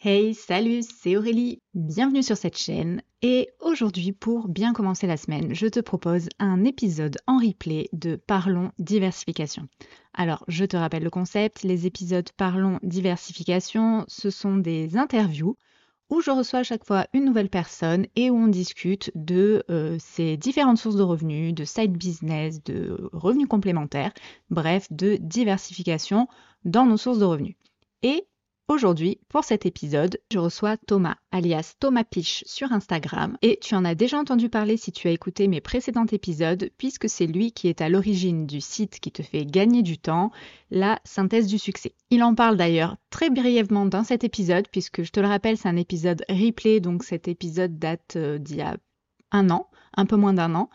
Hey, salut, c'est Aurélie. Bienvenue sur cette chaîne. Et aujourd'hui, pour bien commencer la semaine, je te propose un épisode en replay de Parlons diversification. Alors, je te rappelle le concept. Les épisodes Parlons diversification, ce sont des interviews où je reçois à chaque fois une nouvelle personne et où on discute de euh, ces différentes sources de revenus, de side business, de revenus complémentaires, bref, de diversification dans nos sources de revenus. Et Aujourd'hui, pour cet épisode, je reçois Thomas, alias Thomas Piche, sur Instagram. Et tu en as déjà entendu parler si tu as écouté mes précédents épisodes, puisque c'est lui qui est à l'origine du site qui te fait gagner du temps, la synthèse du succès. Il en parle d'ailleurs très brièvement dans cet épisode, puisque je te le rappelle, c'est un épisode replay, donc cet épisode date euh, d'il y a un an, un peu moins d'un an.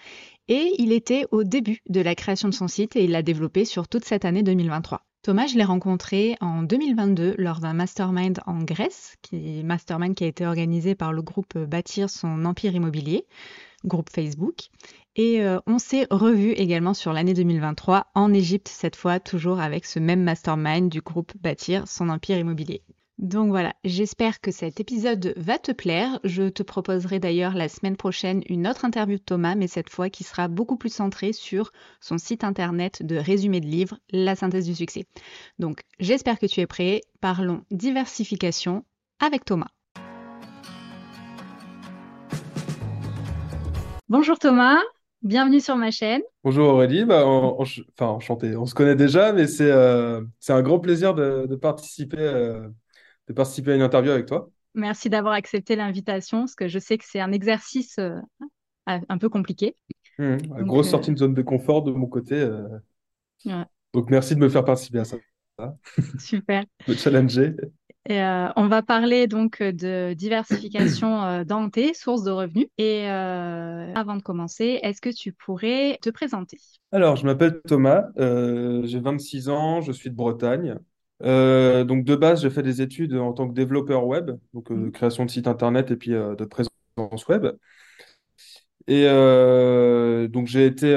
Et il était au début de la création de son site et il l'a développé sur toute cette année 2023. Thomas, je l'ai rencontré en 2022 lors d'un mastermind en Grèce, qui mastermind qui a été organisé par le groupe Bâtir son empire immobilier, groupe Facebook. Et euh, on s'est revu également sur l'année 2023 en Égypte, cette fois toujours avec ce même mastermind du groupe Bâtir son empire immobilier. Donc voilà, j'espère que cet épisode va te plaire. Je te proposerai d'ailleurs la semaine prochaine une autre interview de Thomas, mais cette fois qui sera beaucoup plus centrée sur son site internet de résumé de livres, La synthèse du succès. Donc j'espère que tu es prêt. Parlons diversification avec Thomas. Bonjour Thomas, bienvenue sur ma chaîne. Bonjour Aurélie, bah, enfin enchanté, on se connaît déjà, mais c'est euh, un grand plaisir de, participer euh, de participer à une interview avec toi. Merci d'avoir accepté l'invitation, parce que je sais que c'est un exercice euh, un peu compliqué. Mmh, grosse euh, sortie de zone de confort de mon côté. Euh. Donc merci de me faire participer à ça. Super. me challenger. Et on va parler donc de diversification dans tes sources de revenus. Et avant de commencer, est-ce que tu pourrais te présenter? Alors, je m'appelle Thomas, j'ai 26 ans, je suis de Bretagne. Euh, donc de base, j'ai fait des études en tant que développeur web, donc euh, mmh. création de site internet et puis euh, de présence web. Et donc j'ai été,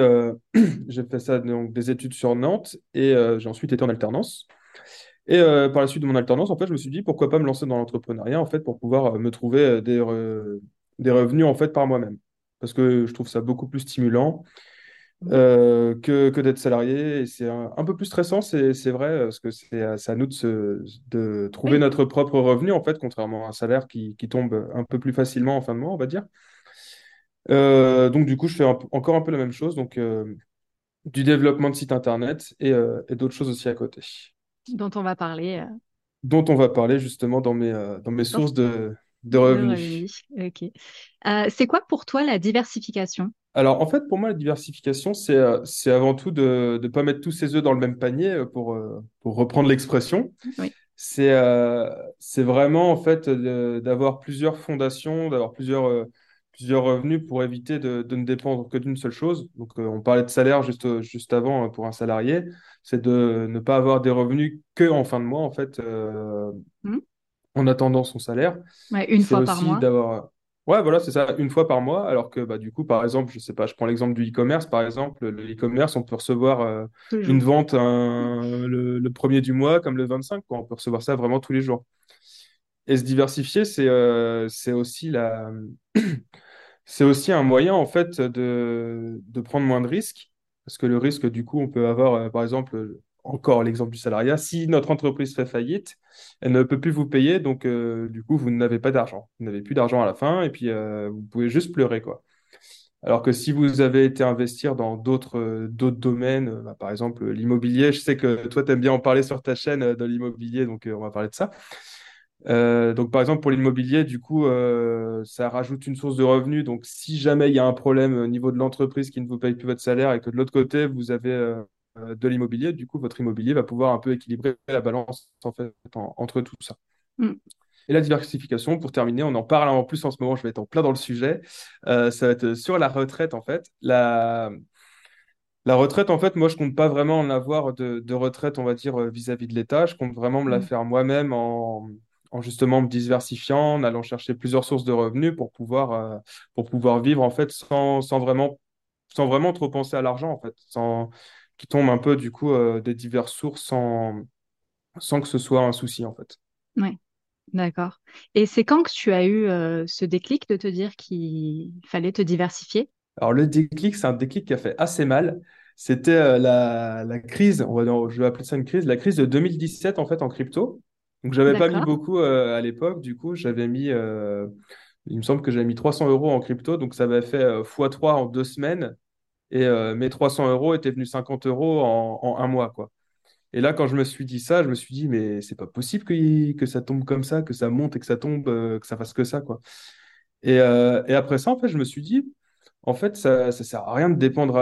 j'ai fait ça donc des études sur Nantes et j'ai ensuite été en alternance. Et par la suite de mon alternance, en fait, je me suis dit pourquoi pas me lancer dans l'entrepreneuriat en fait pour pouvoir me trouver des, des revenus en fait par moi-même, parce que je trouve ça beaucoup plus stimulant. Euh, que, que d'être salarié. Et c'est un, peu plus stressant, c'est vrai, parce que c'est à nous de, de trouver notre propre revenu, en fait, contrairement à un salaire qui, qui, tombe un peu plus facilement en fin de mois, on va dire. Euh, donc, du coup, je fais encore un peu la même chose, donc euh, du développement de site internet et, et d'autres choses aussi à côté. Dont on va parler. Dont on va parler justement dans mes, dans mes sources de, de revenus. Ok. c'est quoi pour toi la diversification? Alors, en fait, pour moi, la diversification, c'est euh, c'est avant tout de ne pas mettre tous ses œufs dans le même panier, euh, pour, euh, pour reprendre l'expression. C'est c'est vraiment, en fait, d'avoir plusieurs fondations, d'avoir plusieurs, plusieurs revenus pour éviter de, de ne dépendre que d'une seule chose. Donc, on parlait de salaire juste, juste avant pour un salarié. C'est de ne pas avoir des revenus que en fin de mois, en fait, mmh. en attendant son salaire. une fois par mois. d'avoir Ouais, voilà, c'est ça, une fois par mois, alors que bah, du coup, par exemple, je sais pas, je prends l'exemple du e-commerce, par exemple, le e-commerce, on peut recevoir euh, une vente le, premier du mois comme le 25, quoi. On peut recevoir ça vraiment tous les jours. Et se diversifier, c'est euh, c'est aussi la... c'est aussi un moyen, en fait, de, de prendre moins de risques, parce que le risque, du coup, on peut avoir, euh, par exemple, encore l'exemple du salariat, si notre entreprise fait faillite, elle ne peut plus vous payer, donc euh, du coup, vous n'avez pas d'argent. Vous n'avez plus d'argent à la fin, et puis euh, vous pouvez juste pleurer, quoi. Alors que si vous avez été investir dans d'autres euh, domaines, bah, par exemple l'immobilier, je sais que toi, tu aimes bien en parler sur ta chaîne de l'immobilier, donc on va parler de ça. donc par exemple pour l'immobilier, du coup, ça rajoute une source de revenus. Donc si jamais il y a un problème au niveau de l'entreprise qui ne vous paye plus votre salaire et que de l'autre côté, vous avez de l'immobilier, du coup, votre immobilier va pouvoir un peu équilibrer la balance en fait, entre tout ça. Mm. Et la diversification, pour terminer, on en parle en plus en ce moment, je vais être en plein dans le sujet, euh, ça va être sur la retraite en fait. La, la retraite, en fait, moi, je compte pas vraiment en avoir de, retraite, on va dire, euh, vis-à-vis de l'État. Je compte vraiment me la mm. faire moi-même en, justement me diversifiant, en allant chercher plusieurs sources de revenus pour pouvoir, pour pouvoir vivre en fait sans, sans, vraiment, sans vraiment trop penser à l'argent en fait, sans, qui tombent un peu du coup euh, des diverses sources sans, sans que ce soit un souci en fait. Oui. D'accord. Et c'est quand que tu as eu euh, ce déclic de te dire qu'il fallait te diversifier? Alors le déclic, c'est un déclic qui a fait assez mal. C'était euh, la, la crise, on va dire- je vais appeler ça une crise, la crise de 2017 en fait en crypto. Donc j'avais pas mis beaucoup euh, à l'époque, du coup j'avais mis, euh, il me semble que j'avais mis 300 euros en crypto, donc ça avait fait euh, x3 en deux semaines, et euh, mes 300 euros étaient venus 50 euros en, un mois, quoi. Et là, quand je me suis dit ça, je me suis dit, mais c'est pas possible que, que ça tombe comme ça, que ça monte et que ça tombe, euh, que ça fasse que ça, quoi. Et, euh, et après ça, en fait, je me suis dit, en fait, ça, ça sert à rien de dépendre,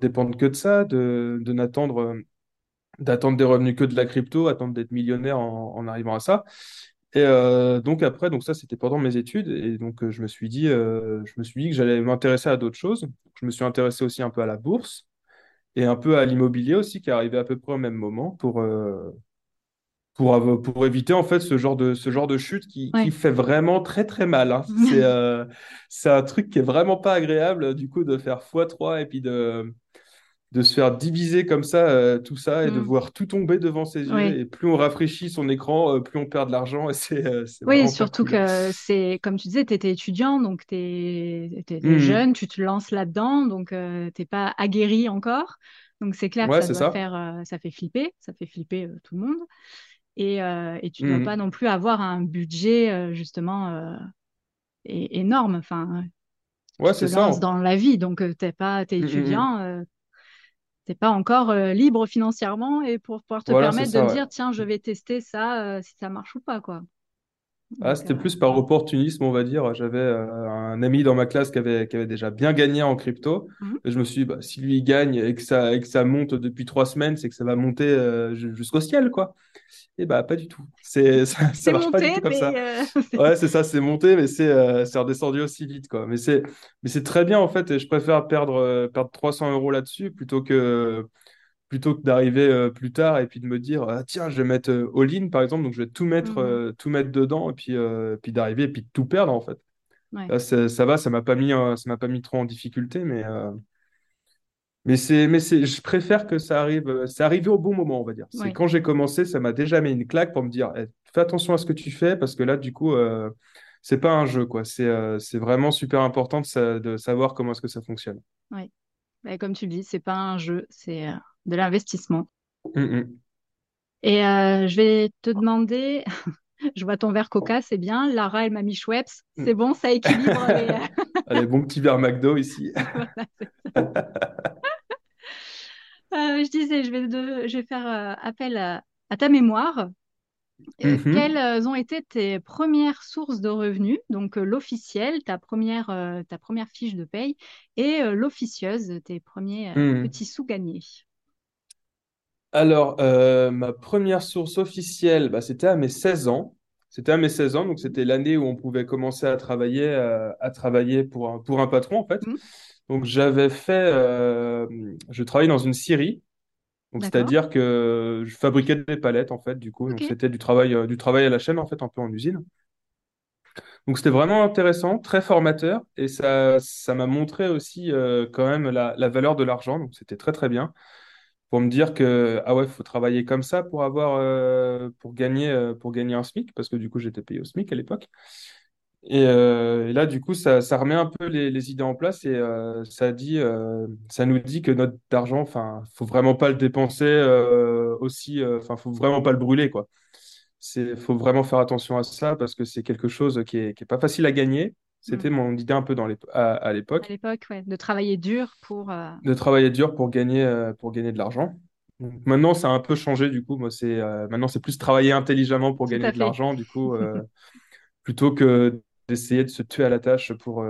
dépendre que de ça, de, de n'attendre, d'attendre des revenus que de la crypto, attendre d'être millionnaire en arrivant à ça. Et euh, donc après, donc ça, c'était pendant mes études, et donc euh, je me suis dit, euh, je me suis dit que j'allais m'intéresser à d'autres choses. Je me suis intéressé aussi un peu à la bourse et un peu à l'immobilier aussi, qui est arrivé à peu près au même moment pour, pour, pour éviter en fait ce genre de, ce genre de chute qui, qui fait vraiment très très mal. hein. C'est c'est un truc qui est vraiment pas agréable du coup de faire x trois et puis de, de se faire diviser comme ça euh, tout ça et de Mm. voir tout tomber devant ses yeux. Oui. Et plus on rafraîchit son écran, euh, plus on perd de l'argent et c'est euh, Oui, pas surtout cool. que c'est, comme tu disais, tu étais étudiant, donc tu es, Mhm. jeune, tu te lances là-dedans, donc euh, t'es pas aguerri encore. Donc c'est clair que ça doit ça. faire, ça fait flipper, ça fait flipper tout le monde. Et, et tu dois pas Mhm. non plus avoir un budget justement énorme. Enfin, Ouais, tu te c'est ça. lances dans la vie, donc t'es pas, t'es étudiant, t'es pas encore euh, libre financièrement et pour pouvoir te Voilà, permettre de ça, te ouais. dire, tiens, je vais tester ça, euh, si ça marche ou pas, quoi. Ah, c'était euh, plus par opportunisme, on va dire. J'avais euh, un ami dans ma classe qui avait, qui avait déjà bien gagné en crypto. mhm. Et je me suis dit, bah, si lui il gagne et que ça, et que ça monte depuis trois semaines, c'est que ça va monter euh, ju- jusqu'au ciel, quoi. Et bah, pas du tout. C'est, ça, marche pas du monté, tout comme ça. euh, Ouais, c'est ça, c'est monté, mais c'est c'est redescendu aussi vite, quoi. Mais c'est mais c'est très bien, en fait, et je préfère perdre, perdre 300 euros là-dessus plutôt que, plutôt que d'arriver euh, plus tard et puis de me dire, ah, tiens, je vais mettre euh, all-in, par exemple, donc je vais tout mettre, Mhm. euh, tout mettre dedans, et puis, puis d'arriver et puis de tout perdre, en fait. Ouais, Là, ça, va, ça m'a pas mis, ça m'a pas mis trop en difficulté, mais, mais c'est, mais c'est, je préfère que ça arrive, c'est arrivé au bon moment, on va dire. C'est quand j'ai commencé, ça m'a déjà mis une claque pour me dire, Eh, fais attention à ce que tu fais, parce que là, du coup, euh, c'est pas un jeu, quoi. C'est, euh, c'est vraiment super important de, sa- de savoir comment est-ce que ça fonctionne. ouais. Bah, comme tu le dis, c'est pas un jeu, c'est de l'investissement. Mm, Et euh, je vais te demander, je vois ton verre Coca, c'est bien. Lara, elle m'a mis Schweppes, mm. c'est bon, ça équilibre les. Allez, bon petit verre McDo ici. Voilà. Euh, je disais, je vais, de- je vais faire euh, appel à, à ta mémoire. Euh, quelles ont été tes premières sources de revenus? Donc euh, l'officiel, ta première, euh, ta première fiche de paye, et euh, l'officieuse, tes premiers euh, petits sous gagnés. Alors, euh, ma première source officielle, bah, c'était à mes 16 ans. C'était à mes 16 ans, donc c'était l'année où on pouvait commencer à travailler, euh, à travailler pour un, pour un patron, en fait. Hmm, Donc, j'avais fait, euh, je travaillais dans une scierie. Donc, c'est-à-dire que je fabriquais des palettes, en fait, du coup. Donc, c'était du travail, du travail à la chaîne, en fait, un peu en usine. Donc, c'était vraiment intéressant, très formateur. Et ça, ça m'a montré aussi, euh, quand même la, la valeur de l'argent. Donc, c'était très, très bien pour me dire que ah ouais, faut travailler comme ça pour avoir euh, pour gagner euh, pour gagner un SMIC parce que du coup j'étais payé au SMIC à l'époque. Et, euh, là du coup ça, remet un peu les, idées en place et ça dit ça nous dit que notre argent enfin faut vraiment pas le dépenser aussi enfin faut vraiment pas le brûler quoi. C'est faut vraiment faire attention à ça parce que c'est quelque chose qui est, qui est pas facile à gagner. C'était mon idée un peu dans les, à, à À l'époque l'époque, ouais, de travailler dur pour. euh, de travailler dur pour gagner, euh, pour gagner de l'argent. Donc, Maintenant, ça a un peu changé, du coup. Moi, c'est, euh, maintenant, c'est plus travailler intelligemment pour Tout gagner de l'argent, du coup, plutôt que d'essayer de se tuer à la tâche pour,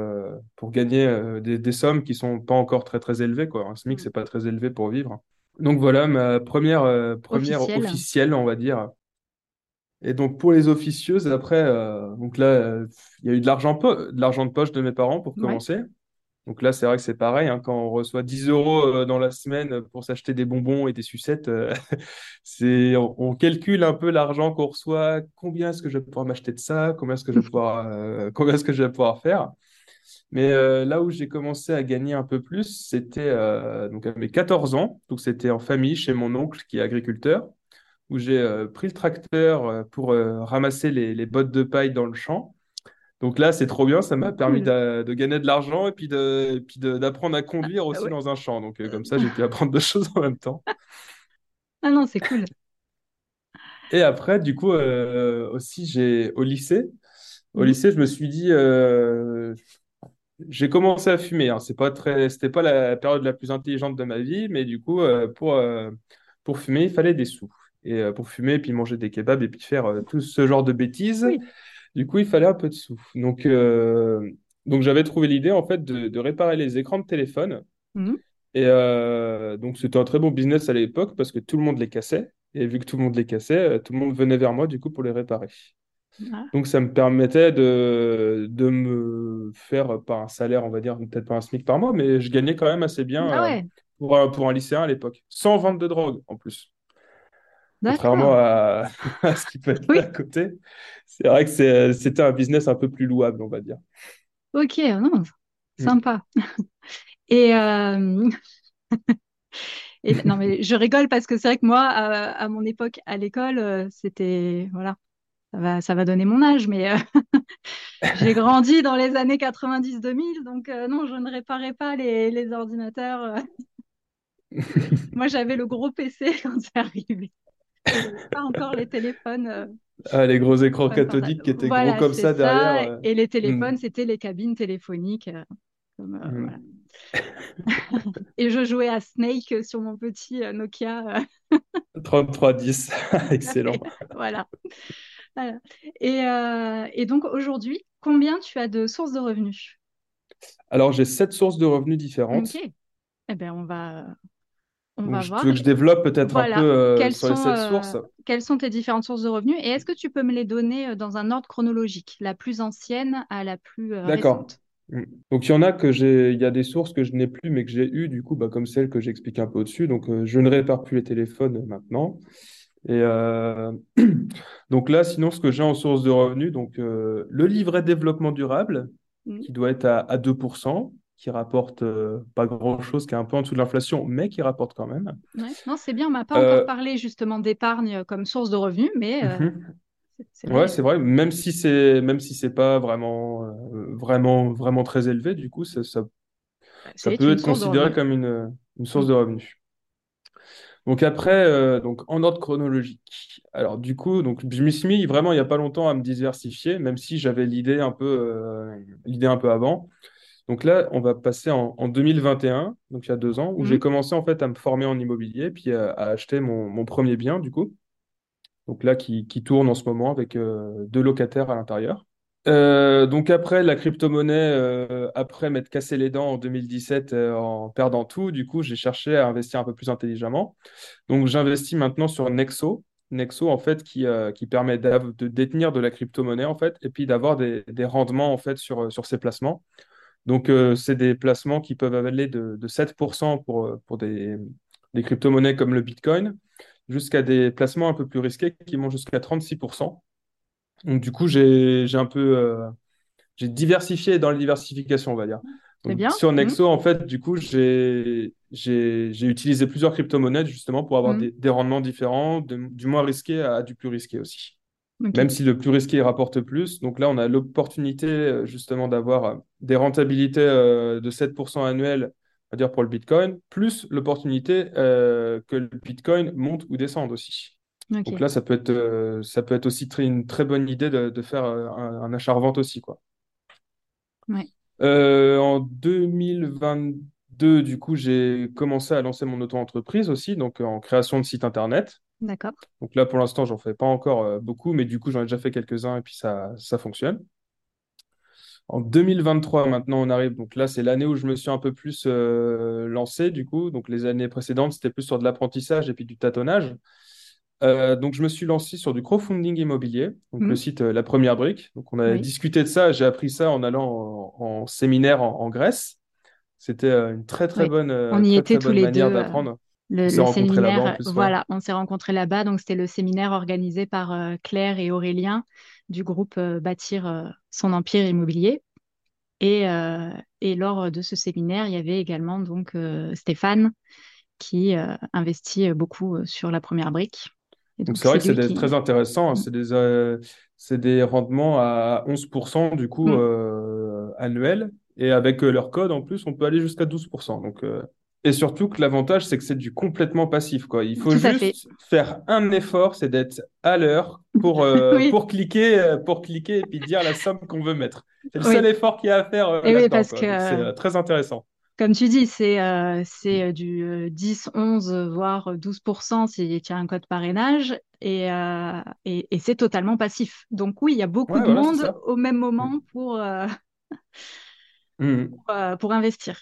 pour gagner des, des sommes qui sont pas encore très, très élevées, quoi. Un SMIC, Hmm. c'est pas très élevé pour vivre. Donc voilà, ma première, première Officiel. officielle, on va dire. Et donc pour les officieuses, après, euh, donc là, euh, il y a eu de l'argent, po- de l'argent de poche de mes parents pour Ouais. commencer. Donc là, c'est vrai que c'est pareil, hein, quand on reçoit 10 euros euh, dans la semaine pour s'acheter des bonbons et des sucettes, euh, c'est, on, on calcule un peu l'argent qu'on reçoit, combien est-ce que je vais pouvoir m'acheter de ça, combien est-ce que je vais pouvoir, combien est-ce que je vais pouvoir faire. Mais là où j'ai commencé à gagner un peu plus, c'était donc à mes 14 ans, donc c'était en famille chez mon oncle qui est agriculteur. Où j'ai pris le tracteur pour ramasser les, les bottes de paille dans le champ. Donc là, c'est trop bien, ça m'a permis de, gagner de l'argent et puis d'apprendre à conduire ah aussi dans un champ. Donc comme ça, j'ai pu apprendre deux choses en même temps. Ah non, c'est cool. Et après, du coup, aussi, j'ai au lycée, au Mhm. lycée, je me suis dit, euh, j'ai commencé à fumer. Hein. C'est pas très, c'était pas la période la plus intelligente de ma vie, mais du coup, euh, pour, euh, pour fumer, il fallait des sous. Et euh, pour fumer, puis manger des kebabs et puis faire euh, tout ce genre de bêtises, Oui. du coup, il fallait un peu de sous. Donc, euh, donc j'avais trouvé l'idée en fait de, de réparer les écrans de téléphone. Mhm. Et donc, c'était un très bon business à l'époque parce que tout le monde les cassait. Et vu que tout le monde les cassait, tout le monde venait vers moi du coup pour les réparer. Ah. Donc, ça me permettait de, de me faire, par un salaire, on va dire, peut-être pas un SMIC par mois, mais je gagnais quand même assez bien Ah euh, pour, pour un lycéen à l'époque, sans vente de drogue en plus. Contrairement à, à ce qui peut être fait à Oui, côté, c'est vrai que c'était un business un peu plus louable, on va dire. ok, non, Mm. sympa. Et, euh, et non, mais je rigole parce que c'est vrai que moi, à, à mon époque à l'école, euh, c'était, voilà, ça va, ça va donner mon âge, mais euh, j'ai grandi dans les années 90-2000, donc euh, non, je ne réparais pas les, les ordinateurs. Moi, j'avais le gros PC quand c'est arrivé. Pas encore les téléphones. euh, Ah, les gros écrans cathodiques qui étaient gros comme ça derrière. Et les téléphones, c'était les cabines téléphoniques. euh, comme, euh, voilà. Mm. Et je jouais à Snake sur mon petit Nokia. euh, 3310, tout à fait. excellent. Voilà. Voilà. Et, euh, et donc aujourd'hui, combien tu as de sources de revenus? Alors, j'ai sept sources de revenus Ok. différentes. Eh bien, on va, on Donc, va je- tu veux que je développe peut-être un peu euh, Quelles sur les sont, sept euh, sources? quelles sont tes différentes sources de revenus? Et est-ce que tu peux me les donner euh, dans un ordre chronologique, la plus ancienne à la plus euh, D'accord. récente? Mm. Donc, il y en a que j'ai, il y a des sources que je n'ai plus, mais que j'ai eues, du coup, bah, comme celle que j'explique un peu au-dessus. Donc, euh, je ne répare plus les téléphones maintenant. Et euh, donc là, sinon, ce que j'ai en source de revenus, donc euh, le livret développement durable, Mhm. qui doit être à, à 2%, qui rapporte euh, pas grand-chose, qui est un peu en dessous de l'inflation, mais qui rapporte quand même. Ouais. Non, c'est bien, on m'a pas encore Euh, parlé justement d'épargne comme source de revenus, mais euh, mhm. c'est c'est Ouais, c'est vrai, même si c'est même si c'est pas vraiment euh, vraiment vraiment très élevé, du coup, ça, ça, ça C'est peut être considéré comme une, une source Mm. de revenus. Donc après, euh, donc en ordre chronologique. Alors du coup, donc je me suis mis vraiment il y a pas longtemps à me diversifier, même si j'avais l'idée un peu euh, l'idée un peu avant. Donc là, on va passer en, en 2021, donc il y a deux ans, où j'ai Mm. commencé en fait à me former en immobilier, puis à, à acheter mon, mon premier bien du coup. Donc là, qui, qui tourne en ce moment avec euh, deux locataires à l'intérieur. Euh, donc après la crypto-monnaie, euh, après m'être cassé les dents en 2017 euh, en perdant tout, du coup j'ai cherché à investir un peu plus intelligemment. Donc j'investis maintenant sur Nexo. Nexo en fait qui, euh, qui permet de détenir de la crypto-monnaie en fait et puis d'avoir des, des rendements en fait sur, sur ces placements. Donc euh, c'est des placements qui peuvent aller de, de 7% pour, euh, pour des, des crypto-monnaies comme le Bitcoin jusqu'à des placements un peu plus risqués qui vont jusqu'à 36%. Donc du coup j'ai un peu euh, j'ai diversifié dans la diversification, on va dire. Donc, bien. sur Mm. Nexo, en fait, du coup, j'ai utilisé plusieurs crypto-monnaies justement pour avoir Mm. des, des rendements différents, de- du moins risqué à, à du plus risqué aussi. Même si le plus risqué rapporte plus. Donc là, on a l'opportunité euh, justement d'avoir euh, des rentabilités euh, de 7% annuels, on va dire pour le Bitcoin, plus l'opportunité que le Bitcoin monte ou descende aussi. Donc là, ça peut être, ça peut être aussi très- une très bonne idée de, de faire un, un achat-revente aussi, quoi. Ouais. Euh, en 2022, du coup, j'ai commencé à lancer mon auto-entreprise aussi, donc en création de site internet. D'accord. Donc là, pour l'instant, j'en fais pas encore euh, beaucoup, mais du coup, j'en ai déjà fait quelques-uns et puis ça, ça fonctionne. En 2023, maintenant, on arrive. Donc là, c'est l'année où je me suis un peu plus euh, lancé, du coup. Donc les années précédentes, c'était plus sur de l'apprentissage et puis du tâtonnage. Euh, donc je me suis lancé sur du crowdfunding immobilier, donc le Mm. site euh, La Première Brique. Donc on avait Oui. discuté de ça, j'ai appris ça en allant en, en séminaire en, en Grèce. C'était une très très Oui. bonne, On y très était très tous bonne les manière d'apprendre. Le, séminaire, plus, ouais. voilà, on s'est rencontrés là-bas. Donc, c'était le séminaire organisé par euh, Claire et Aurélien du groupe euh, Bâtir euh, son empire immobilier. Et, et lors de ce séminaire, il y avait également donc Stéphane qui investit beaucoup sur la première brique. donc, c'est vrai que c'est très intéressant. Hein. C'est des, des rendements à 11% du coup mm. annuels. Et avec leur code, en plus, on peut aller jusqu'à 12%. Donc, Et surtout que l'avantage, c'est que c'est du complètement passif. Quoi. Il faut juste faire un effort, c'est d'être à l'heure pour, pour, cliquer, pour cliquer et puis dire la somme qu'on veut mettre. C'est le seul effort qu'il y a à faire. oui, parce que c'est très intéressant. Comme tu dis, c'est euh, euh, du 10, euh, 11, voire 12% si tu as un code parrainage et, et, et c'est totalement passif. Donc oui, il y a beaucoup de monde au même moment mm. pour, mmh. pour, pour, investir.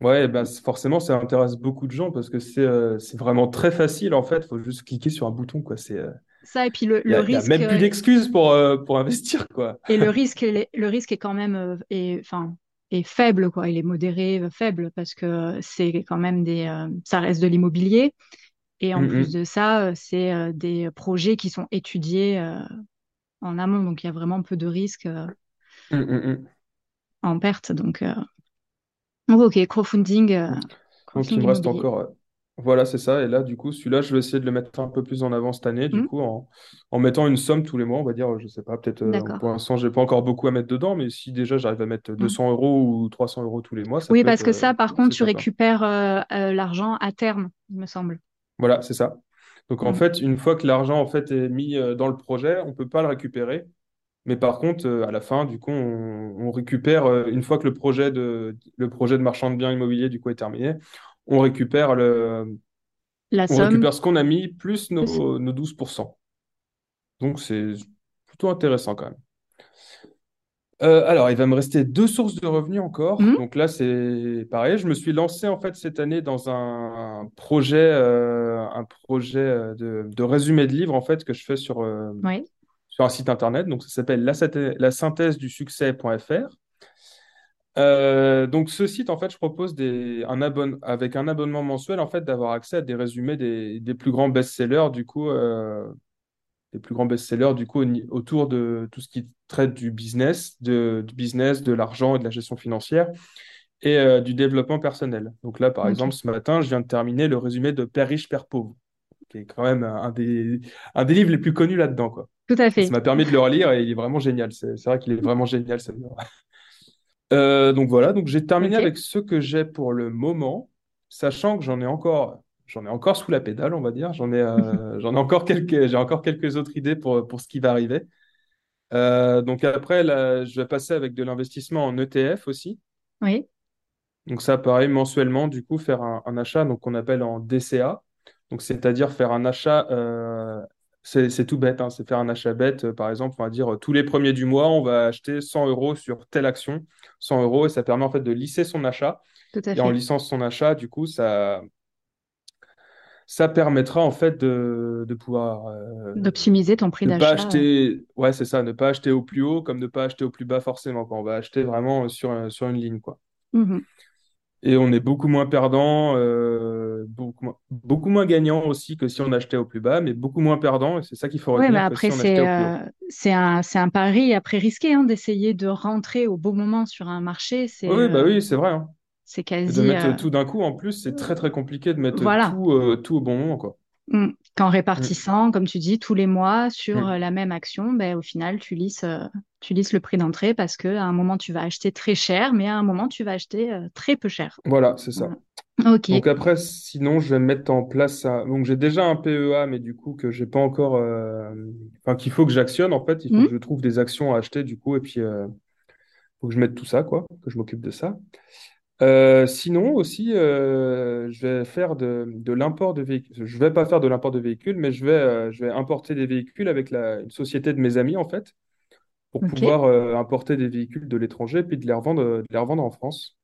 Ouais, ben forcément, ça intéresse beaucoup de gens parce que c'est c'est vraiment très facile en fait. Il faut juste cliquer sur un bouton. quoi. C'est ça, et puis le, le risque. Il n'y a même plus d'excuses pour, pour investir. quoi. Et le risque, le risque est quand même. Enfin, est faible, quoi. Il est modéré, euh, faible, parce que c'est quand même des, euh, ça reste de l'immobilier. Et en plus de ça, euh, c'est des projets qui sont étudiés en amont. Donc, il y a vraiment peu de risques en perte. Donc, ok, crowdfunding. Donc, il me reste encore voilà, c'est ça. Et là, du coup, celui-là, je vais essayer de le mettre un peu plus en avant cette année, du mmh. coup, en, mettant une somme tous les mois, on va dire, je sais pas, peut-être, euh, pour l'instant, j'ai pas encore beaucoup à mettre dedans, mais si déjà j'arrive à mettre 200 mmh. euros ou 300 euros tous les mois, ça Oui, peut parce que ça, euh, par contre, tu récupères euh, l'argent à terme, il me semble. Voilà, c'est ça. Donc, en mmh. fait, une fois que l'argent, en fait, est mis dans le projet, on peut pas le récupérer. Mais par contre, à la fin, du coup, on, récupère, une fois que le projet de, le projet de marchand de biens immobiliers, du coup, est terminé, on récupère le, La on récupère ce qu'on a mis plus nos, nos 12%. Donc c'est plutôt intéressant quand même. Euh, alors, il va me rester deux sources de revenus encore. Mmh. Donc là, c'est pareil. Je me suis lancé en fait cette année dans un projet, euh, un projet euh, de, résumé de livres en fait que je fais sur, sur un site internet. Donc ça s'appelle la, synthèse du succès.fr. Euh, donc ce site, en fait, je propose des, un abonne, avec un abonnement mensuel, en fait, d'avoir accès à des résumés des, des plus grands best-sellers, du coup, euh, des plus grands best-sellers, du coup, autour de tout ce qui traite du business, de, du business, de l'argent et de la gestion financière et euh, du développement personnel. Donc là, par exemple, ce matin, je viens de terminer le résumé de Père riche, Père pauvre, qui est quand même un des, un des livres les plus connus là-dedans, quoi. Tout à fait. Ça m'a permis de le relire et il est vraiment génial. C'est vrai qu'il est vraiment génial, ce livre. Euh, donc voilà, donc j'ai terminé avec ce que j'ai pour le moment, sachant que j'en ai encore, j'en ai encore sous la pédale, on va dire. J'en ai, euh, j'en ai encore quelques, j'ai encore quelques autres idées pour, pour ce qui va arriver. Euh, donc après, là, je vais passer avec de l'investissement en ETF aussi. Oui. Donc ça, pareil, mensuellement, du coup, faire un, un achat, donc qu'on appelle en DCA. Donc c'est-à-dire faire un achat c'est tout bête, hein, c'est faire un achat bête. Euh, par exemple, on va dire euh, tous les premiers du mois, on va acheter 100 euros sur telle action, 100 euros, et ça permet en fait de lisser son achat. Tout à et en lissant son achat, du coup, ça, ça permettra en fait de, de pouvoir euh, d'optimiser ton prix d'achat. acheter, ouais, c'est ça, ne pas acheter au plus haut comme ne pas acheter au plus bas forcément. Quoi. On va acheter vraiment sur, sur une ligne, quoi. Mmh et on est beaucoup moins perdant, euh, beaucoup, moins, beaucoup moins gagnant aussi que si on achetait au plus bas, mais beaucoup moins perdant. Et c'est ça qu'il faut retenir. Oui, mais après, c'est un, un, pari après risqué hein, d'essayer de rentrer au bon moment sur un marché. Oui, bah oui, c'est vrai. Hein. C'est quasi. de mettre euh, tout d'un coup, en plus, c'est très très compliqué de mettre tout, euh, tout au bon moment. Quoi. Mmh. Qu'en répartissant, mmh. comme tu dis, tous les mois sur mmh. la même action, ben, au final, tu lisses, tu lisses le prix d'entrée parce qu'à un moment, tu vas acheter très cher, mais à un moment, tu vas acheter très peu cher. Voilà, c'est ça. Ok. Donc après, sinon, je vais mettre en place ça. Donc j'ai déjà un PEA, mais du coup, que j'ai pas encore. Enfin, qu'il faut que j'actionne, en fait. Il faut que je trouve des actions à acheter, du coup, et puis il faut que je mette tout ça, quoi, que je m'occupe de ça. Euh, sinon aussi, euh, je vais faire de, de l'import de véhicules. Je vais pas faire de l'import de véhicules, mais je vais, euh, je vais importer des véhicules avec la, une société de mes amis, en fait, pour pouvoir importer des véhicules de l'étranger puis de les revendre, de les revendre en France.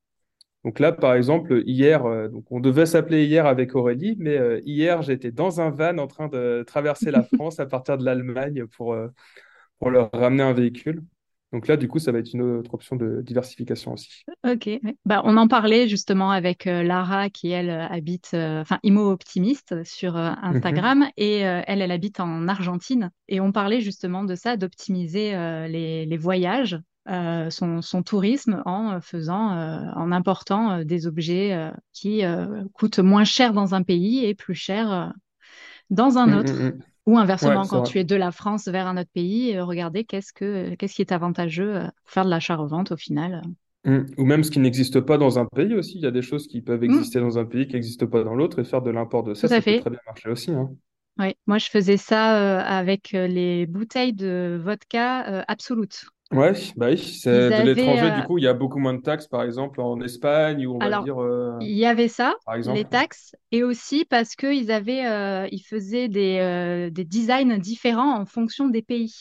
Donc là, par exemple, hier, donc on devait s'appeler hier avec Aurélie, mais hier, j'étais dans un van en train de traverser la France à partir de l'Allemagne pour, pour leur ramener un véhicule. Donc là, du coup, ça va être une autre option de diversification aussi. Ok. Bah, on en parlait justement avec euh, Lara qui, elle, euh, habite, euh, enfin, Imo Optimiste sur Instagram mhm. et elle, elle habite en Argentine. Et on parlait justement de ça, d'optimiser les, voyages, son, son, tourisme en faisant, en important des objets qui coûtent moins cher dans un pays et plus cher dans un Mm, autre. mm, mm. Ou inversement, quand vrai. tu es de la France vers un autre pays, euh, regarder qu'est-ce que, qu'est-ce qui est avantageux euh, pour faire de l'achat-revente au final. Mm. Ou même ce qui n'existe pas dans un pays aussi. Il y a des choses qui peuvent Mm, exister dans un pays qui n'existent pas dans l'autre et faire de l'import de tout ça, ça peut très bien marcher aussi, hein. Ouais. Moi, je faisais ça euh, avec euh, les bouteilles de vodka euh, Absolute. Ouais, bah oui, c'est de l'étranger, du euh, coup, il y a beaucoup moins de taxes, par exemple, en Espagne, ou on va alors, dire, euh, il y avait ça, par les taxes, et aussi parce qu'ils avaient, euh, ils faisaient des, des designs différents en fonction des pays.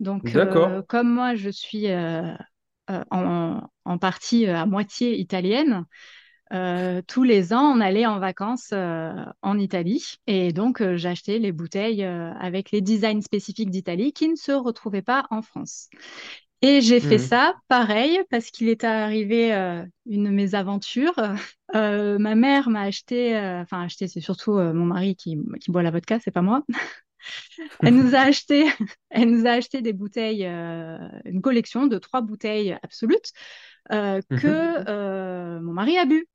Donc, D'accord. comme moi, je suis en, en partie à moitié italienne, euh, tous les ans, on allait en vacances euh, en Italie. Et donc, euh, j'achetais les bouteilles avec les designs spécifiques d'Italie qui ne se retrouvaient pas en France. Et j'ai fait Mhm. ça pareil parce qu'il est arrivé une mésaventure. Ma mère m'a acheté, enfin acheté, c'est surtout mon mari qui, qui boit la vodka, c'est pas moi. Elle nous a acheté, elle nous a acheté des bouteilles, euh, une collection de trois bouteilles absolutes euh, Mhm. que euh, mon mari a bu.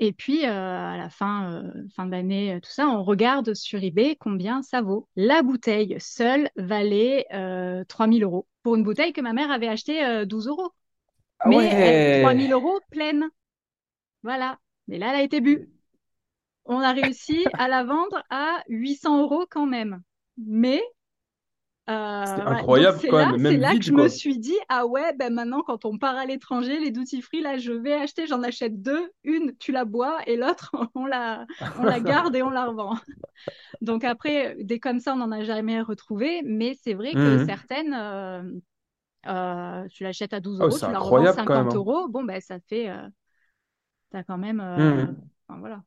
Et puis, euh, à la fin, euh, fin d'année, euh, tout ça, on regarde sur eBay combien ça vaut. La bouteille seule valait euh, 3000 euros pour une bouteille que ma mère avait achetée euh, 12 euros. Ah Mais elle, ouais! 3000 euros pleine. Voilà. Mais là, elle a été bue. On a réussi à la vendre à 800 euros quand même. Mais C'est Euh, incroyable quand là, même, c'est même là que je me suis dit, ah ouais, ben maintenant quand on part à l'étranger, les duty free, là je vais acheter, j'en achète deux, une tu la bois et l'autre on la, on la garde et on la revend. Donc après, des comme ça on n'en a jamais retrouvé, mais c'est vrai que Mhm. certaines, euh, euh, tu l'achètes à 12 Oh, euros, tu la revends incroyable quand même, 50 hein. euros, bon ben ça fait, euh, t'as quand même, enfin, voilà.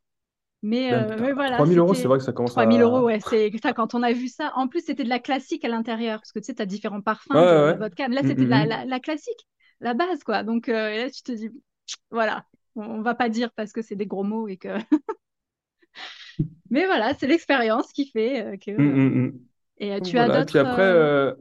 Mais, euh, mais voilà, 3000 euros, c'est c'était vrai que ça commence 3000 euros, à... ouais. C'est quand on a vu ça. En plus, c'était de la classique à l'intérieur, parce que tu sais, tu as différents parfums ouais, de ouais. vodka. Mais là, c'était de la, Mhm, la, la classique, la base, quoi. Donc euh, là, tu te dis, voilà, on, on va pas dire parce que c'est des gros mots et que. Mais voilà, c'est l'expérience qui fait euh, que. Et euh, tu as voilà, et puis d'autres. après, euh,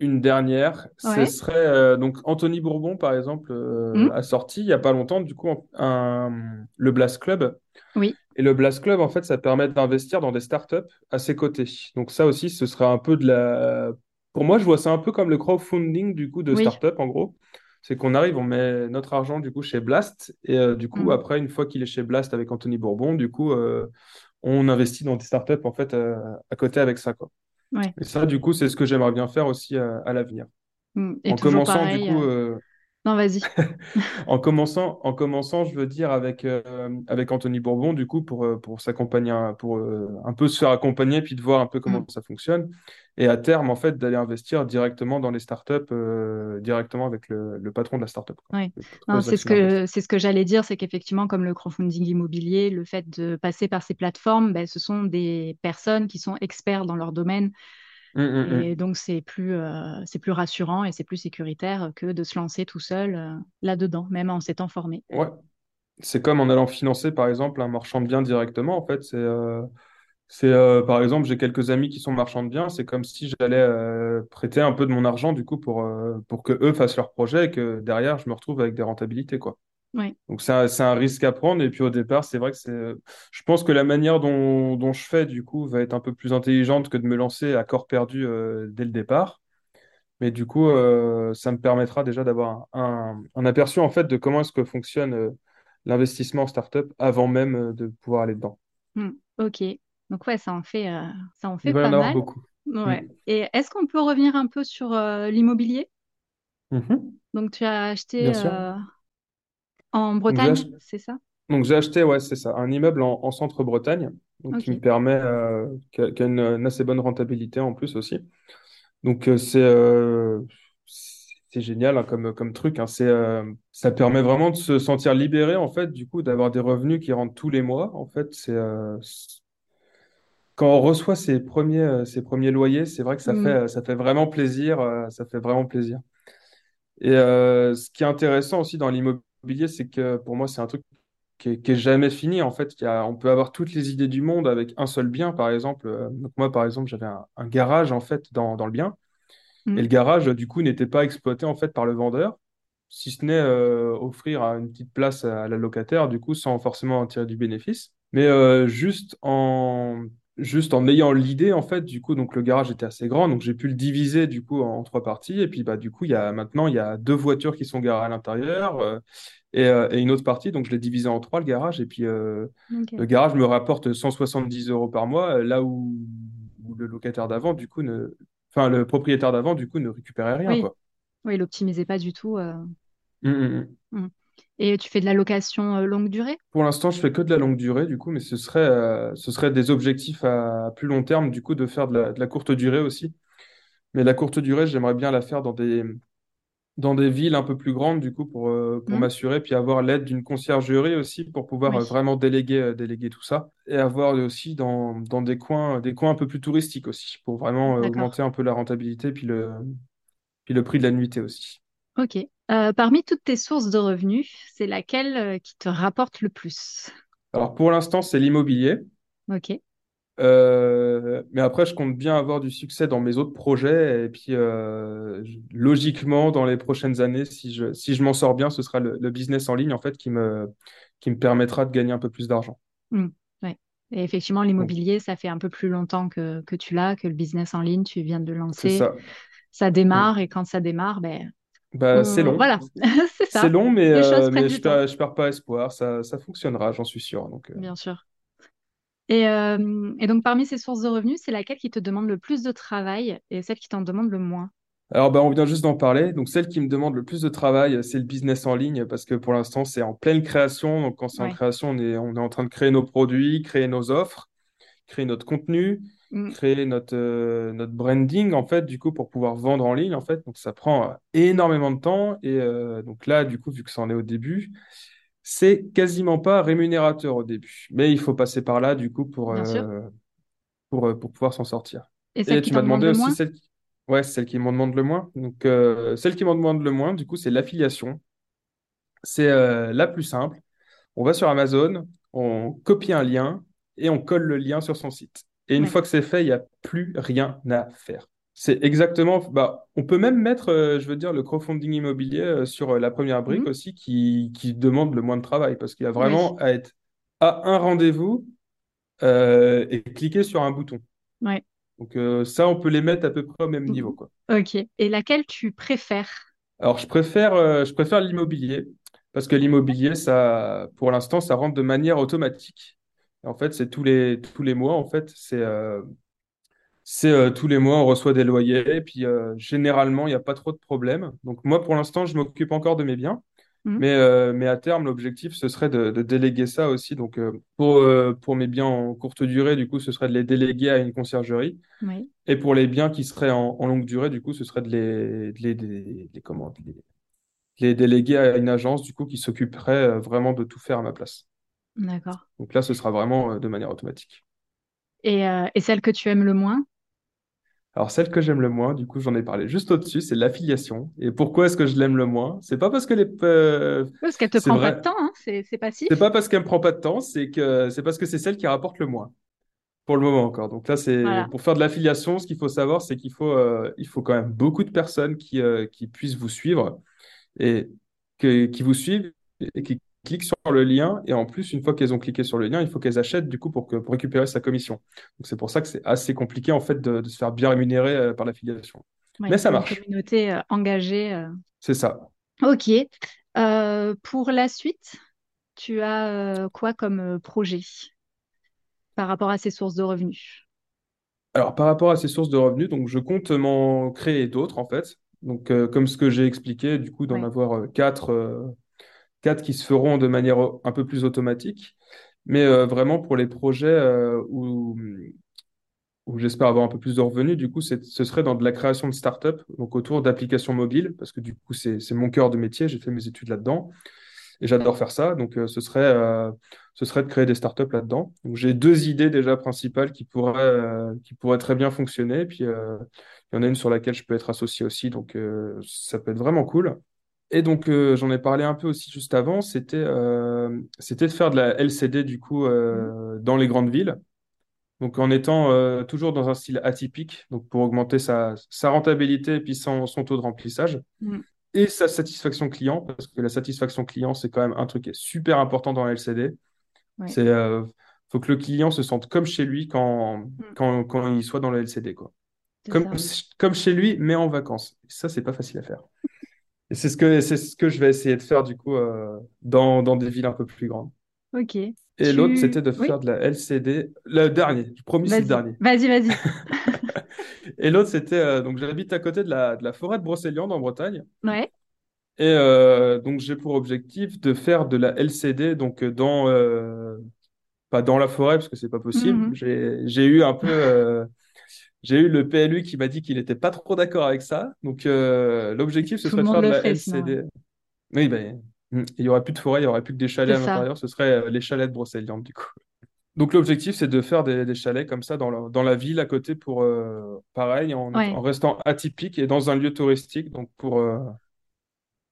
une dernière, ce serait donc Anthony Bourbon, par exemple, Hmm a sorti il y a pas longtemps, du coup, un, le Blast Club. Oui, Et le Blast Club, en fait, ça permet d'investir dans des startups à ses côtés. Donc ça aussi, ce serait un peu de la... Pour moi, je vois ça un peu comme le crowdfunding, du coup, de oui. startup, en gros. C'est qu'on arrive, on met notre argent, du coup, chez Blast. Et euh, du coup, Hmm. après, une fois qu'il est chez Blast avec Anthony Bourbon, du coup, euh, on investit dans des startups, en fait, euh, à côté avec ça, quoi. Ouais. Et ça, du coup, c'est ce que j'aimerais bien faire aussi à l'avenir. Et En commençant, du pareil. coup, Non, vas-y. en commençant, en commençant, je veux dire, avec, euh, avec Anthony Bourbon, du coup, pour, euh, pour s'accompagner, pour euh, un peu se faire accompagner, puis de voir un peu comment ça fonctionne. Et à terme, en fait, d'aller investir directement dans les startups, euh, directement avec le, le patron de la startup, les c'est ce que ce que j'allais dire, c'est qu'effectivement, comme le crowdfunding immobilier, le fait de passer par ces plateformes, ben, ce sont des personnes qui sont experts dans leur domaine, Hum, hum, et hum. donc c'est plus euh, c'est plus rassurant et c'est plus sécuritaire que de se lancer tout seul euh, là-dedans, même en s'étant formé. Ouais. C'est comme en allant financer, par exemple, un marchand de biens directement, en fait. C'est, euh, c'est, par exemple, j'ai quelques amis qui sont marchands de biens. C'est comme si j'allais prêter un peu de mon argent, du coup, pour, pour que eux fassent leur projet et que derrière, je me retrouve avec des rentabilités, quoi. Ouais. Donc, c'est un, risque à prendre. Et puis, au départ, c'est vrai que c'est, je pense que la manière dont, dont je fais, du coup, va être un peu plus intelligente que de me lancer à corps perdu euh, dès le départ. Mais du coup, euh, ça me permettra déjà d'avoir un, aperçu, en fait, de comment est-ce que fonctionne euh, l'investissement en startup avant même de pouvoir aller dedans. Hmm. Ok. Donc ouais, ça en fait ça en Il fait va y en pas avoir mal. beaucoup. Mm. Ouais. Et est-ce qu'on peut revenir un peu sur l'immobilier? Mhm. Donc tu as acheté en Bretagne, ach- c'est ça? donc, j'ai acheté, ouais, c'est ça, un immeuble en, en centre-Bretagne, donc qui me permet, euh, qui a, qui a une, une assez bonne rentabilité en plus aussi. Donc, euh, c'est euh, c'est génial hein, comme, comme truc. hein. C'est, euh, ça permet vraiment de se sentir libéré, en fait, du coup, d'avoir des revenus qui rentrent tous les mois. En fait, c'est quand on reçoit ses premiers, ses premiers loyers, c'est vrai que ça Hmm. fait, ça fait vraiment plaisir. ça fait vraiment plaisir. Et ce qui est intéressant aussi dans l'immobilier, c'est que pour moi, c'est un truc qui est, qui est jamais fini. En fait, il y a, on peut avoir toutes les idées du monde avec un seul bien, par exemple. Euh, Donc moi, par exemple, j'avais un, un garage en fait dans, dans le bien, et Hmm. le garage, du coup, n'était pas exploité en fait par le vendeur, si ce n'est euh, offrir une petite place à la locataire, du coup, sans forcément en tirer du bénéfice. Mais euh, juste en juste en ayant l'idée, en fait, du coup, donc le garage était assez grand, donc j'ai pu le diviser du coup en trois parties. Et puis bah du coup, il y a maintenant il y a deux voitures qui sont garées à l'intérieur euh, et, euh, et une autre partie, donc je l'ai divisé en trois le garage. Et puis euh, le garage me rapporte 170 euros par mois, là où, où le locataire d'avant, du coup, ne, enfin le propriétaire d'avant, du coup, ne récupérait rien, Oui, quoi. oui, l'optimisez pas du tout. euh. Mm, mm, mm. Mm. Et tu fais de la location euh, longue durée? Pour l'instant, je fais que de la longue durée, du coup, mais ce serait, euh, ce serait des objectifs à plus long terme, du coup, de faire de la, de la courte durée aussi. Mais la courte durée, j'aimerais bien la faire dans des, dans des villes un peu plus grandes, du coup, pour, euh, pour Mm. m'assurer, puis avoir l'aide d'une conciergerie aussi pour pouvoir euh, vraiment déléguer, euh, déléguer tout ça. Et avoir aussi dans, dans des coins, des coins un peu plus touristiques aussi, pour vraiment augmenter un peu la rentabilité, puis le, puis le prix de la nuitée aussi. Ok. Euh, parmi toutes tes sources de revenus, c'est laquelle euh, qui te rapporte le plus? Alors, pour l'instant, c'est l'immobilier. Ok, Euh, mais après, je compte bien avoir du succès dans mes autres projets. Et puis, logiquement, dans les prochaines années, si je, si je m'en sors bien, ce sera le, le business en ligne, en fait, qui me, qui me permettra de gagner un peu plus d'argent. Mm. Ouais. Et effectivement, l'immobilier, ça fait un peu plus longtemps que, que tu l'as, que le business en ligne, tu viens de le lancer. ça. Ça démarre et quand ça démarre, ben, Bah, c'est on... long. voilà, c'est C'est ça. long, mais, euh, mais je temps, perds, pas espoir. Ça, ça fonctionnera, j'en suis sûr. Donc, euh, bien sûr. Et, euh, et donc, parmi ces sources de revenus, c'est laquelle qui te demande le plus de travail et celle qui t'en demande le moins? Alors, bah, on vient juste d'en parler. Donc, celle qui me demande le plus de travail, c'est le business en ligne, parce que pour l'instant, c'est en pleine création. Donc, quand c'est en création, on est, on est en train de créer nos produits, créer nos offres. Créer notre contenu, Mm. créer notre, euh, notre branding, en fait, du coup, pour pouvoir vendre en ligne, en fait. Donc, ça prend euh, énormément de temps. Et euh, donc là, du coup, vu que ça en est au début, c'est quasiment pas rémunérateur au début. Mais il faut passer par là, du coup, pour, euh, pour, pour pouvoir s'en sortir. Et tu m'as demandé aussi moins? celle qui... Ouais, c'est celle qui m'en demande le moins. Donc, celle qui m'en demande le moins, du coup, c'est l'affiliation. C'est la plus simple. On va sur Amazon, on copie un lien et on colle le lien sur son site. Et une Ouais. fois que c'est fait, il n'y a plus rien à faire. C'est exactement, bah, on peut même mettre, euh, je veux dire, le crowdfunding immobilier euh, sur euh, la première brique Mm. aussi qui, qui demande le moins de travail parce qu'il y a Oui. vraiment à être à un rendez-vous et cliquer sur un bouton. Ouais. Donc ça, on peut les mettre à peu près au même niveau, quoi. Ok. Et laquelle tu préfères? Alors, je préfère, je préfère l'immobilier parce que l'immobilier, ça, pour l'instant, ça rentre de manière automatique. En fait, c'est tous les, tous les mois, en fait, c'est euh, c'est euh, tous les mois, on reçoit des loyers. Et puis, euh, généralement, il n'y a pas trop de problèmes. Donc, moi, pour l'instant, je m'occupe encore de mes biens. Mm. Mais, euh, mais à terme, l'objectif, ce serait de, de déléguer ça aussi. Donc, pour, pour mes biens en courte durée, du coup, ce serait de les déléguer à une conciergerie. Oui. Et pour les biens qui seraient en, en longue durée, du coup, ce serait de les, de les, de les, de les- comment, de les, de les déléguer à une agence, du coup, qui s'occuperait vraiment de tout faire à ma place. D'accord. Donc là, ce sera vraiment euh, de manière automatique. Et, euh, et celle que tu aimes le moins? Alors, celle que j'aime le moins, du coup, j'en ai parlé juste au-dessus, c'est l'affiliation. Et pourquoi est-ce que je l'aime le moins? C'est pas parce que les, euh, Parce qu'elle te prend pas de temps, hein, c'est, c'est c'est passif. pas parce qu'elle me prend pas de temps, c'est que c'est parce que c'est celle qui rapporte le moins. Pour le moment encore. Donc là, c'est Voilà. pour faire de l'affiliation, ce qu'il faut savoir, c'est qu'il faut, euh, il faut quand même beaucoup de personnes qui, qui puissent vous suivre et que- qui vous suivent et qui cliquent sur le lien. Et en plus, une fois qu'elles ont cliqué sur le lien, il faut qu'elles achètent du coup pour, que, pour récupérer sa commission. Donc c'est pour ça que c'est assez compliqué en fait de, de se faire bien rémunérer euh, par l'affiliation. Ouais, Mais ça une marche, communauté euh, engagée. euh. c'est ça. Ok. Pour la suite, tu as quoi comme projet par rapport à ces sources de revenus? Alors par rapport à ces sources de revenus, donc je compte m'en créer d'autres en fait. Donc comme ce que j'ai expliqué, du coup d'en Ouais. avoir quatre, quatre qui se feront de manière un peu plus automatique. Mais euh, vraiment pour les projets euh, où, j'espère avoir un peu plus de revenus, du coup, ce serait dans de la création de start-up, donc autour d'applications mobiles, parce que du coup, c'est, mon cœur de métier, j'ai fait mes études là-dedans, et j'adore faire ça. Donc, euh, ce serait, de créer des start-up là-dedans. J'ai deux idées déjà principales qui pourraient, qui pourraient très bien fonctionner, puis il y en a une sur laquelle je peux être associé aussi, donc ça peut être vraiment cool. Et donc, euh, j'en ai parlé un peu aussi juste avant, c'était euh, c'était de faire de la LCD, du coup, euh, dans les grandes villes. Donc en étant toujours dans un style atypique, donc pour augmenter sa, sa rentabilité et puis son, son taux de remplissage Mm. et sa satisfaction client, parce que la satisfaction client, c'est quand même un truc qui est super important dans la LCD. Ouais. C'est faut que le client se sente comme chez lui quand, Mm. quand, quand il soit dans le LCD, quoi. Comme, ça. comme chez lui, mais en vacances. Ça, c'est pas facile à faire. Et c'est ce que, c'est ce que je vais essayer de faire, du coup, euh, dans, dans des villes un peu plus grandes. Ok. Et l'autre, c'était de Oui, faire de la LCD. Le dernier, je promis, c'est le dernier. Vas-y, vas-y. Et l'autre, c'était, euh, donc j'habite à côté de la, de la forêt de Brocéliande en Bretagne. Ouais. Et euh, donc, j'ai pour objectif de faire de la LCD, donc dans, pas dans la forêt, parce que c'est pas possible. Mhm. J'ai, j'ai eu un peu, j'ai eu le PLU qui m'a dit qu'il n'était pas trop d'accord avec ça. Donc, euh, l'objectif, ce serait de faire de la fait. LCD. Oui, ben, hmm, il y aurait plus de forêt, il y aurait plus que des chalets à l'intérieur. Ce serait euh, les chalets de Brocéliande, du coup. Donc, l'objectif, c'est de faire des, des chalets comme ça dans la, dans la ville à côté pour, euh, pareil, en, étant- Ouais. en restant atypique et dans un lieu touristique, donc pour, euh,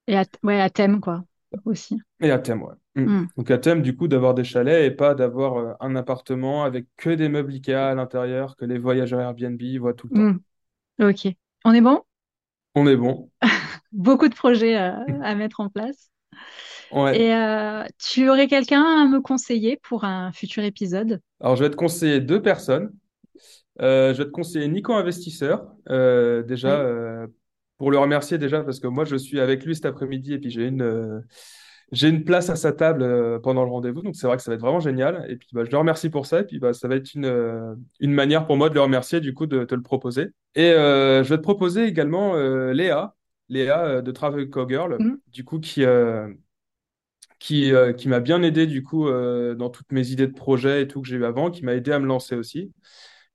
Et à, ouais, à thème, quoi. Aussi. et à thème, ouais. Hmm. Mm. Donc, à thème, du coup, d'avoir des chalets et pas d'avoir euh, un appartement avec que des meubles Ikea à l'intérieur que les voyageurs Airbnb voient tout le temps. Mm. Ok. On est bon? On est bon. Beaucoup de projets euh, à mettre en place. Ouais. Et euh, tu aurais quelqu'un à me conseiller pour un futur épisode? Alors, je vais te conseiller deux personnes. Je vais te conseiller Nico Investisseur, déjà, Oui. Pour le remercier déjà, parce que moi, je suis avec lui cet après-midi et puis j'ai une, euh, j'ai une place à sa table euh, pendant le rendez-vous. Donc, c'est vrai que ça va être vraiment génial. Et puis, bah, je le remercie pour ça. Et puis, bah, ça va être une, euh, une manière pour moi de le remercier, du coup, de te le proposer. Et je vais te proposer également Léa, Léa de Travel Cowgirl, Mm. du coup, qui, qui, qui m'a bien aidé, du coup, dans toutes mes idées de projet et tout que j'ai eu avant, qui m'a aidé à me lancer aussi.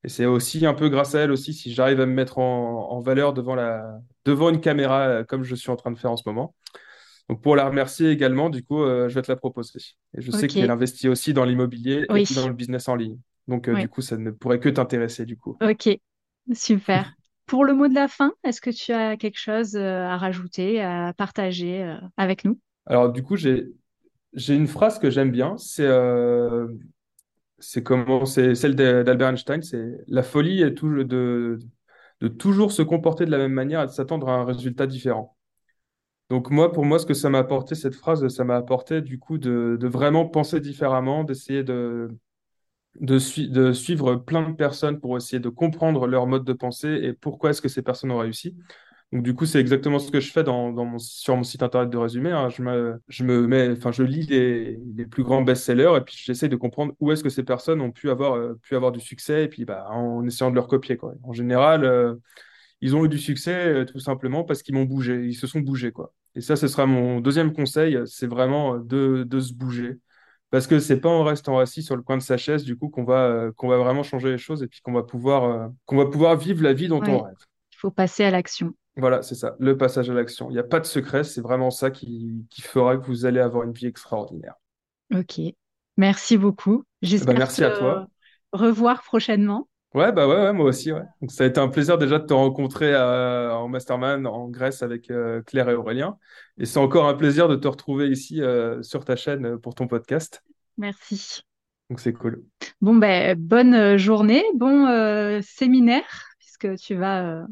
Et c'est aussi un peu grâce à elle aussi si j'arrive à me mettre en, en valeur devant la, devant une caméra euh, comme je suis en train de faire en ce moment. Donc pour la remercier également, du coup, euh, je vais te la proposer. Et je sais qu'elle investit aussi dans l'immobilier et dans le business en ligne. Donc euh, du coup, ça ne pourrait que t'intéresser du coup. Ok. Super. Pour le mot de la fin, est-ce que tu as quelque chose à rajouter, à partager avec nous? Alors du coup, j'ai j'ai une phrase que j'aime bien. C'est euh, c'est comment c'est celle d'Albert Einstein. C'est la folie de toujours se comporter de la même manière et de s'attendre à un résultat différent. Donc moi, pour moi, ce que ça m'a apporté, cette phrase, ça m'a apporté du coup de, vraiment penser différemment, d'essayer de, de suivre plein de personnes pour essayer de comprendre leur mode de pensée et pourquoi est-ce que ces personnes ont réussi. Donc du coup, c'est exactement ce que je fais dans, dans mon, sur mon site internet de résumé. hein. Je me, je me mets, enfin, je lis les, les plus grands best-sellers et puis j'essaie de comprendre où est-ce que ces personnes ont pu avoir, euh, pu avoir du succès et puis bah, en essayant de leur copier, quoi. En général, euh, ils ont eu du succès euh, tout simplement parce qu'ils m'ont bougé, ils se sont bougés, quoi. Et ça, ce sera mon deuxième conseil, c'est vraiment de, de se bouger. Parce que c'est pas en restant assis sur le coin de sa chaise, du coup, qu'on va, qu'on va vraiment changer les choses et puis qu'on va pouvoir, qu'on va pouvoir vivre la vie dont on rêve. Il faut passer à l'action. Voilà, c'est ça, le passage à l'action. Il n'y a pas de secret, c'est vraiment ça qui, qui fera que vous allez avoir une vie extraordinaire. Ok. Merci beaucoup. Eh ben, J'espère merci te à toi. revoir prochainement. Ouais, bah ouais, ouais, moi aussi, ouais. Donc ça a été un plaisir déjà de te rencontrer euh, en Mastermind en Grèce avec euh, Claire et Aurélien. Et c'est encore un plaisir de te retrouver ici euh, sur ta chaîne pour ton podcast. Merci. Donc c'est cool. Bon, ben, bonne journée, bon séminaire, puisque tu vas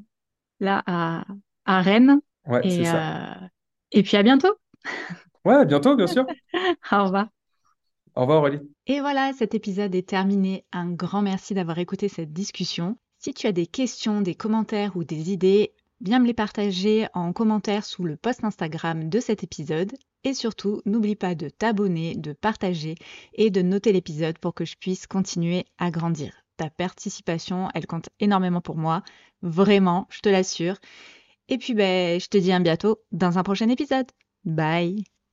là à, à Rennes. Ouais, c'est Et, ça. euh, et puis à bientôt. Ouais, à bientôt, bien sûr. Au revoir. Au revoir, Aurélie. Et voilà, cet épisode est terminé. Un grand merci d'avoir écouté cette discussion. Si tu as des questions, des commentaires ou des idées, viens me les partager en commentaire sous le post Instagram de cet épisode. Et surtout, n'oublie pas de t'abonner, de partager et de noter l'épisode pour que je puisse continuer à grandir. Ta participation, elle compte énormément pour moi. Vraiment, je te l'assure. Et puis, ben, je te dis à bientôt dans un prochain épisode. Bye